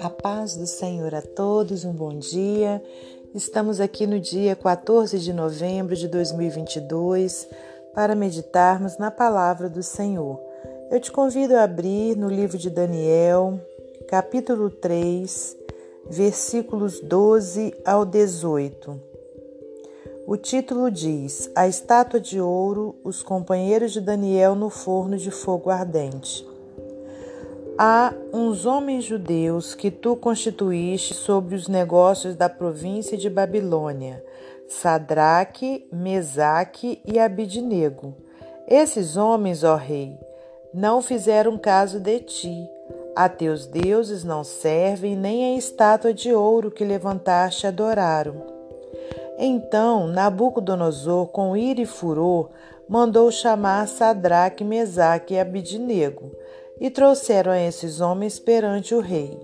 A paz do Senhor a todos, um bom dia. Estamos aqui no dia 14 de novembro de 2022 para meditarmos na palavra do Senhor. Eu te convido a abrir no livro de Daniel, capítulo 3, versículos 12 ao 18. O título diz: A estátua de ouro, os companheiros de Daniel no forno de fogo ardente. Há uns homens judeus que tu constituíste sobre os negócios da província de Babilônia, Sadraque, Mesaque e Abidnego. Esses homens, ó rei, não fizeram caso de ti. A teus deuses não servem, nem a estátua de ouro que levantaste adoraram. Então Nabucodonosor, com ira e furor, mandou chamar Sadraque, Mesaque e Abidnego e trouxeram a esses homens perante o rei.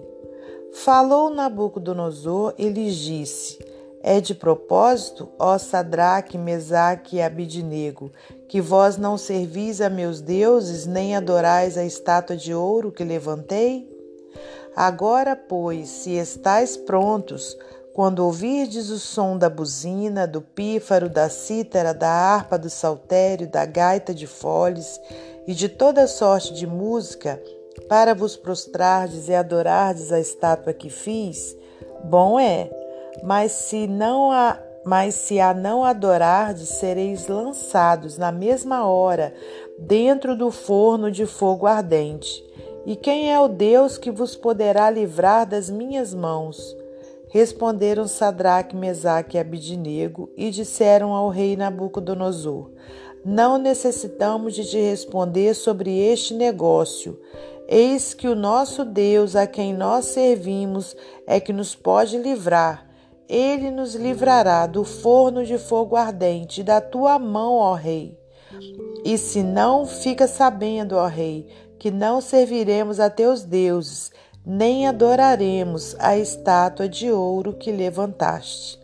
Falou Nabucodonosor e lhes disse: É de propósito, ó Sadraque, Mesaque e Abidnego, que vós não servis a meus deuses, nem adorais a estátua de ouro que levantei? Agora, pois, se estáis prontos, quando ouvirdes o som da buzina, do pífaro, da cítara, da harpa, do saltério, da gaita de foles e de toda sorte de música, para vos prostrardes e adorardes a estátua que fiz, bom é. Mas se não a mas se a não adorardes, sereis lançados na mesma hora dentro do forno de fogo ardente. E quem é o Deus que vos poderá livrar das minhas mãos? Responderam Sadraque, Mesaque e Abidnego e disseram ao rei Nabucodonosor: Não necessitamos de te responder sobre este negócio. Eis que o nosso Deus, a quem nós servimos, é que nos pode livrar. Ele nos livrará do forno de fogo ardente, da tua mão, ó rei. E se não, fica sabendo, ó rei, que não serviremos a teus deuses, nem adoraremos a estátua de ouro que levantaste.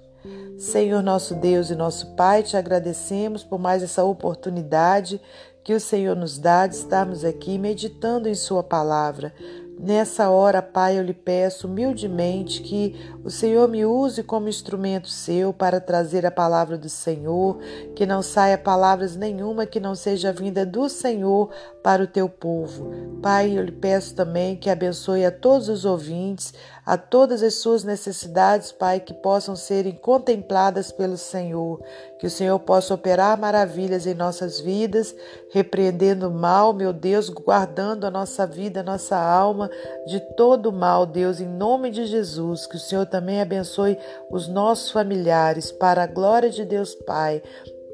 Senhor nosso Deus e nosso Pai, te agradecemos por mais essa oportunidade que o Senhor nos dá de estarmos aqui meditando em Sua palavra. Nessa hora, Pai, eu lhe peço humildemente que o Senhor me use como instrumento seu para trazer a palavra do Senhor, que não saia palavras nenhuma que não seja vinda do Senhor para o teu povo. Pai, eu lhe peço também que abençoe a todos os ouvintes, a todas as suas necessidades, Pai, que possam serem contempladas pelo Senhor, que o Senhor possa operar maravilhas em nossas vidas, repreendendo o mal, meu Deus, guardando a nossa vida, a nossa alma de todo o mal, Deus, em nome de Jesus. Que o Senhor também abençoe os nossos familiares, para a glória de Deus Pai.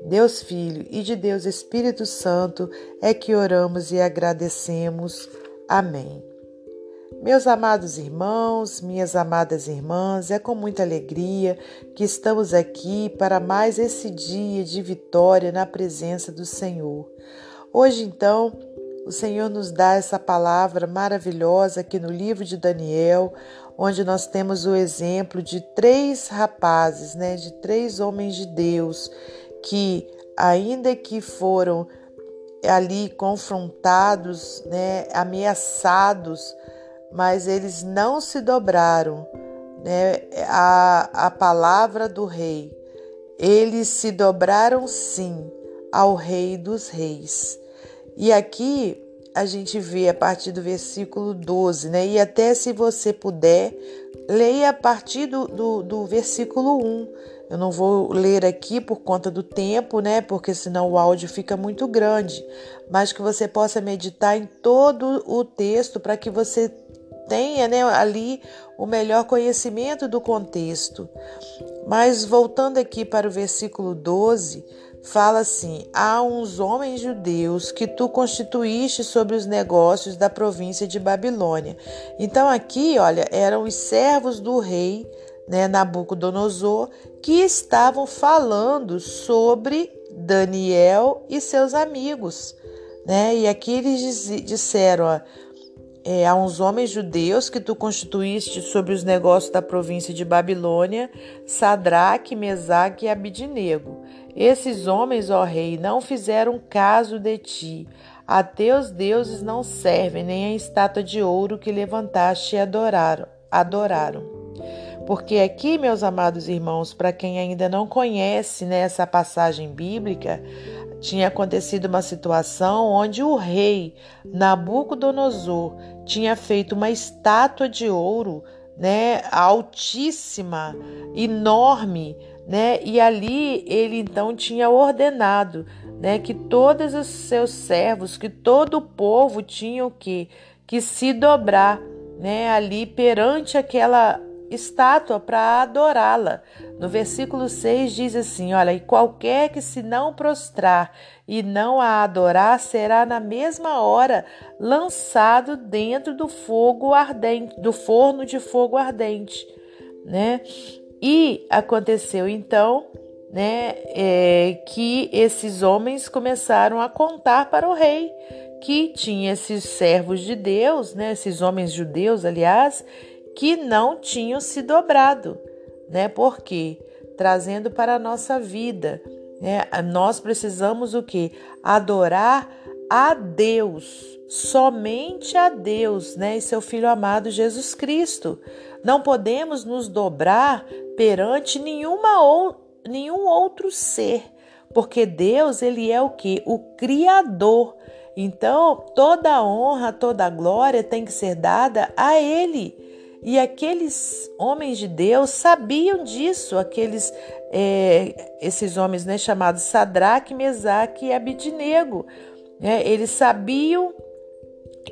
Deus Filho e de Deus Espírito Santo é que oramos e agradecemos. Amém. Meus amados irmãos, minhas amadas irmãs, é com muita alegria que estamos aqui para mais esse dia de vitória na presença do Senhor. Hoje, então, o Senhor nos dá essa palavra maravilhosa aqui no livro de Daniel, onde nós temos o exemplo de três rapazes, né, de três homens de Deus que, ainda que foram ali confrontados, né, ameaçados, mas eles não se dobraram né, a palavra do rei. Eles se dobraram sim ao Rei dos Reis. E aqui a gente vê a partir do versículo 12, né? E até se você puder, leia a partir do, do, do versículo 1. Eu não vou ler aqui por conta do tempo, né? Porque senão o áudio fica muito grande. Mas que você possa meditar em todo o texto para que você tenha né, ali o melhor conhecimento do contexto. Mas voltando aqui para o versículo 12, fala assim: Há uns homens judeus que tu constituíste sobre os negócios da província de Babilônia. Então, aqui, olha, eram os servos do rei né, Nabucodonosor que estavam falando sobre Daniel e seus amigos. Né? E aqui eles disseram: ó, é, a uns homens judeus que tu constituíste sobre os negócios da província de Babilônia, Sadraque, Mesaque e Abidnego. Esses homens, ó rei, não fizeram caso de ti. A teus deuses não servem, nem a estátua de ouro que levantaste e adoraram. adoraram. Porque aqui, meus amados irmãos, para quem ainda não conhece né, essa passagem bíblica, tinha acontecido uma situação onde o rei Nabucodonosor tinha feito uma estátua de ouro, né, altíssima, enorme, né? E ali ele então tinha ordenado, né, que todos os seus servos, que todo o povo tinham que que se dobrar, né, ali perante aquela estátua para adorá-la. No versículo 6 diz assim: Olha, e qualquer que se não prostrar e não a adorar será na mesma hora lançado dentro do fogo ardente, do forno de fogo ardente, né? E aconteceu então, né, é, que esses homens começaram a contar para o rei que tinha esses servos de Deus, né, esses homens judeus, aliás, que não tinham se dobrado, né? Porque trazendo para a nossa vida, né? Nós precisamos o que? Adorar a Deus, somente a Deus, né? E seu filho amado Jesus Cristo. Não podemos nos dobrar perante nenhuma ou, nenhum outro ser, porque Deus, ele é o que? O criador. Então, toda honra, toda glória tem que ser dada a ele. E aqueles homens de Deus sabiam disso, aqueles é, esses homens né, chamados Sadraque, Mesaque e Abidinego. Né, eles sabiam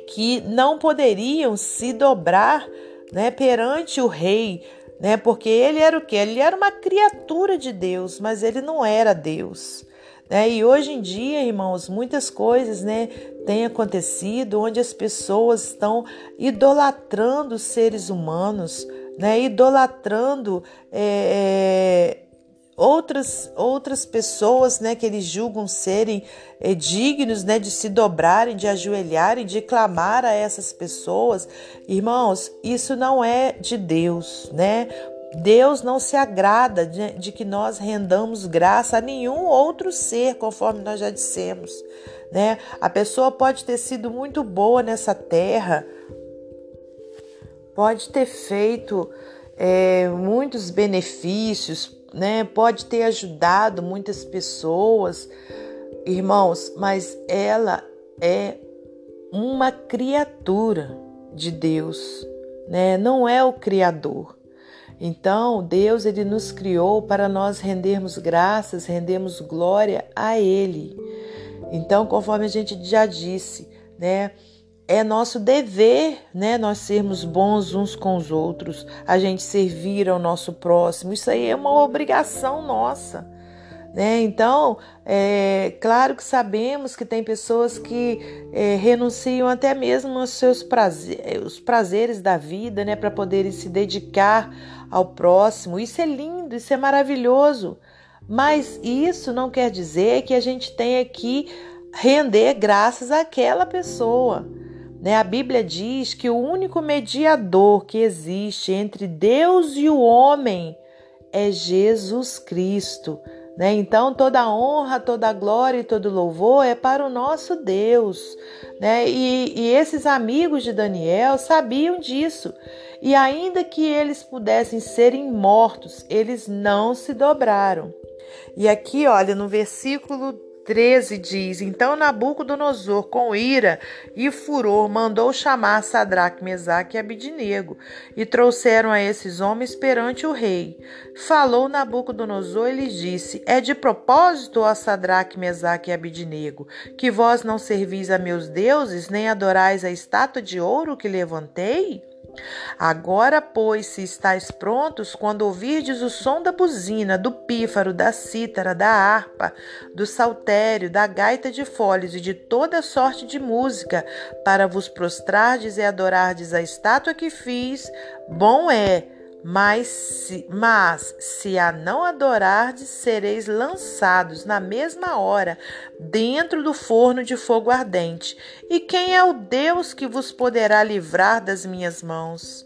que não poderiam se dobrar né, perante o rei, né, porque ele era o que? Ele era uma criatura de Deus, mas ele não era Deus. Né? E hoje em dia, irmãos, muitas coisas né, têm acontecido onde as pessoas estão idolatrando seres humanos, né, idolatrando é, é, outras, outras pessoas né, que eles julgam serem é, dignos né, de se dobrarem, de ajoelharem, de clamar a essas pessoas. Irmãos, isso não é de Deus, né? Deus não se agrada de, de, que nós rendamos graça a nenhum outro ser, conforme nós já dissemos. Né? A pessoa pode ter sido muito boa nessa terra, pode ter feito é, muitos benefícios, né? pode ter ajudado muitas pessoas, irmãos, mas ela é uma criatura de Deus, né? não é o Criador. Então, Deus ele nos criou para nós rendermos graças, rendermos glória a ele. Então, conforme a gente já disse, né, é nosso dever, né, nós sermos bons uns com os outros, a gente servir ao nosso próximo. Isso aí é uma obrigação nossa. Né? Então, é claro que sabemos que tem pessoas que é, renunciam até mesmo aos seus prazer, os prazeres da vida né? para poderem se dedicar ao próximo. Isso é lindo, isso é maravilhoso. Mas isso não quer dizer que a gente tenha que render graças àquela pessoa. Né? A Bíblia diz que o único mediador que existe entre Deus e o homem é Jesus Cristo. Né? Então, toda honra, toda glória e todo louvor é para o nosso Deus. Né? E, e esses amigos de Daniel sabiam disso. E ainda que eles pudessem serem mortos, eles não se dobraram. E aqui, olha, no versículo 13 diz: Então Nabucodonosor, com ira e furor, mandou chamar Sadraque, Mesaque e Abidinego, e trouxeram a esses homens perante o rei. Falou Nabucodonosor e lhes disse: É de propósito, ó Sadraque, Mesaque e Abidinego, que vós não servis a meus deuses, nem adorais a estátua de ouro que levantei? Agora, pois, se estáis prontos, quando ouvirdes o som da buzina, do pífaro, da cítara, da harpa, do saltério, da gaita de folhas e de toda sorte de música, para vos prostrardes e adorardes a estátua que fiz, bom é mas se, mas se a não adorardes, sereis lançados na mesma hora dentro do forno de fogo ardente. E quem é o Deus que vos poderá livrar das minhas mãos?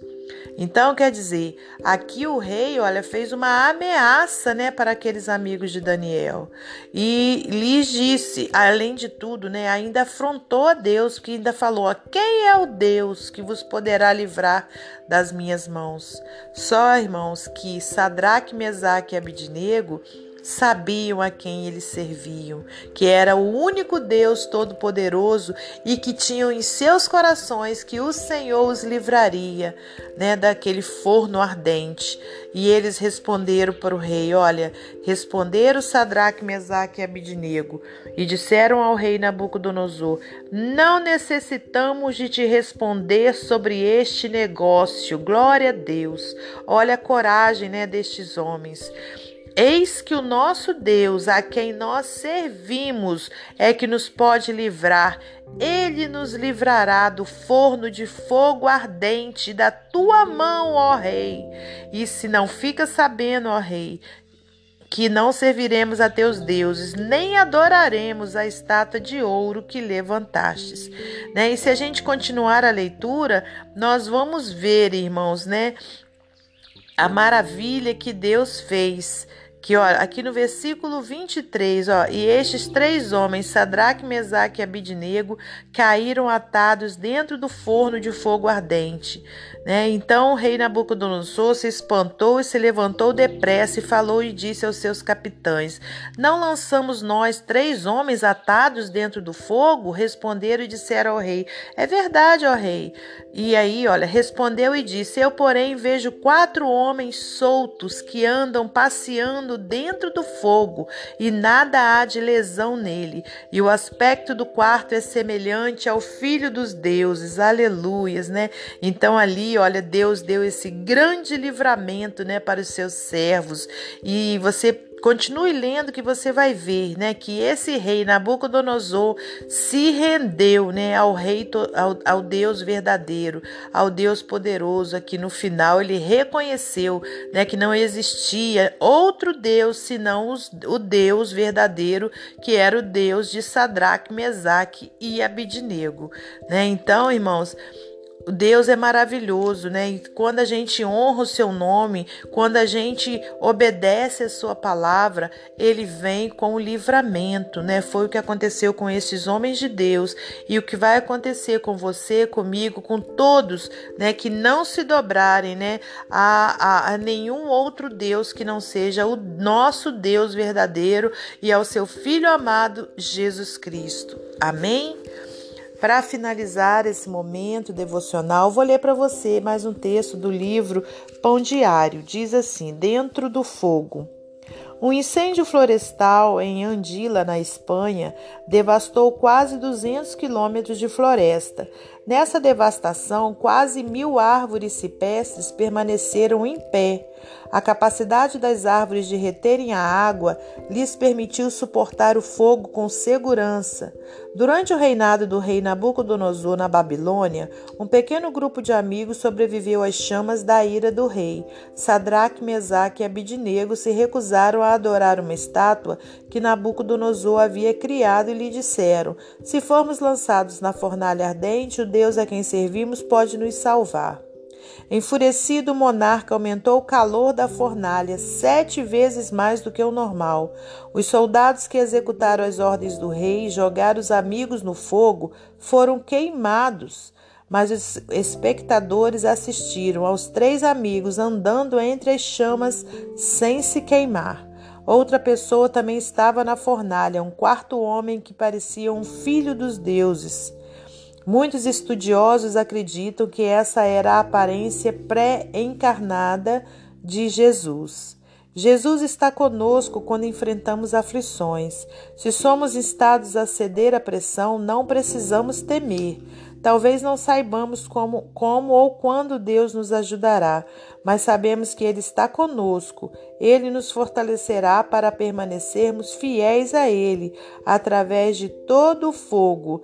Então, quer dizer, aqui o rei, olha, fez uma ameaça, né, para aqueles amigos de Daniel. E lhes disse, além de tudo, né, ainda afrontou a Deus, que ainda falou: Quem é o Deus que vos poderá livrar das minhas mãos? Só, irmãos, que Sadraque, Mesaque e Abidnego sabiam a quem eles serviam, que era o único Deus Todo-Poderoso e que tinham em seus corações que o Senhor os livraria né, daquele forno ardente. E eles responderam para o rei: Olha, responderam Sadraque, Mesaque e Abidnego e disseram ao rei Nabucodonosor: Não necessitamos de te responder sobre este negócio. Glória a Deus. Olha a coragem né, destes homens. Eis que o nosso Deus, a quem nós servimos, é que nos pode livrar. Ele nos livrará do forno de fogo ardente da tua mão, ó Rei. E se não fica sabendo, ó Rei, que não serviremos a teus deuses, nem adoraremos a estátua de ouro que levantastes. Né? E se a gente continuar a leitura, nós vamos ver, irmãos, né, a maravilha que Deus fez que aqui no versículo 23, ó, e estes três homens, Sadraque, Mesaque e Abidnego, caíram atados dentro do forno de fogo ardente. Né? Então o rei Nabucodonosor se espantou e se levantou depressa e falou e disse aos seus capitães: Não lançamos nós três homens atados dentro do fogo? Responderam e disseram ao rei: É verdade, ó rei. E aí, olha, respondeu e disse: Eu, porém, vejo quatro homens soltos que andam passeando dentro do fogo e nada há de lesão nele. E o aspecto do quarto é semelhante ao filho dos deuses. Aleluias, né? Então ali olha, Deus deu esse grande livramento, né, para os seus servos. E você Continue lendo que você vai ver, né, que esse rei Nabucodonosor se rendeu, né, ao rei ao, ao Deus verdadeiro, ao Deus poderoso. Aqui no final ele reconheceu, né, que não existia outro Deus senão os, o Deus verdadeiro, que era o Deus de Sadraque, Mesaque e Abidnego, né? Então, irmãos, Deus é maravilhoso, né? E quando a gente honra o seu nome, quando a gente obedece a sua palavra, ele vem com o livramento, né? Foi o que aconteceu com esses homens de Deus e o que vai acontecer com você, comigo, com todos, né? Que não se dobrarem, né? A, a, a nenhum outro Deus que não seja o nosso Deus verdadeiro e ao seu Filho amado Jesus Cristo. Amém? Para finalizar esse momento devocional, vou ler para você mais um texto do livro Pão Diário. Diz assim: Dentro do fogo. Um incêndio florestal em Andila, na Espanha, devastou quase 200 quilômetros de floresta. Nessa devastação, quase mil árvores cipestres permaneceram em pé. A capacidade das árvores de reterem a água lhes permitiu suportar o fogo com segurança. Durante o reinado do rei Nabucodonosor na Babilônia, um pequeno grupo de amigos sobreviveu às chamas da ira do rei. Sadraque, Mesaque e Abidnego se recusaram a adorar uma estátua que Nabucodonosor havia criado e lhe disseram: Se formos lançados na fornalha ardente, o Deus a quem servimos pode nos salvar. Enfurecido, o monarca aumentou o calor da fornalha sete vezes mais do que o normal. Os soldados que executaram as ordens do rei e jogaram os amigos no fogo foram queimados. Mas os espectadores assistiram aos três amigos andando entre as chamas sem se queimar. Outra pessoa também estava na fornalha, um quarto homem que parecia um filho dos deuses. Muitos estudiosos acreditam que essa era a aparência pré-encarnada de Jesus. Jesus está conosco quando enfrentamos aflições. Se somos instados a ceder à pressão, não precisamos temer. Talvez não saibamos como, como ou quando Deus nos ajudará, mas sabemos que Ele está conosco. Ele nos fortalecerá para permanecermos fiéis a Ele através de todo o fogo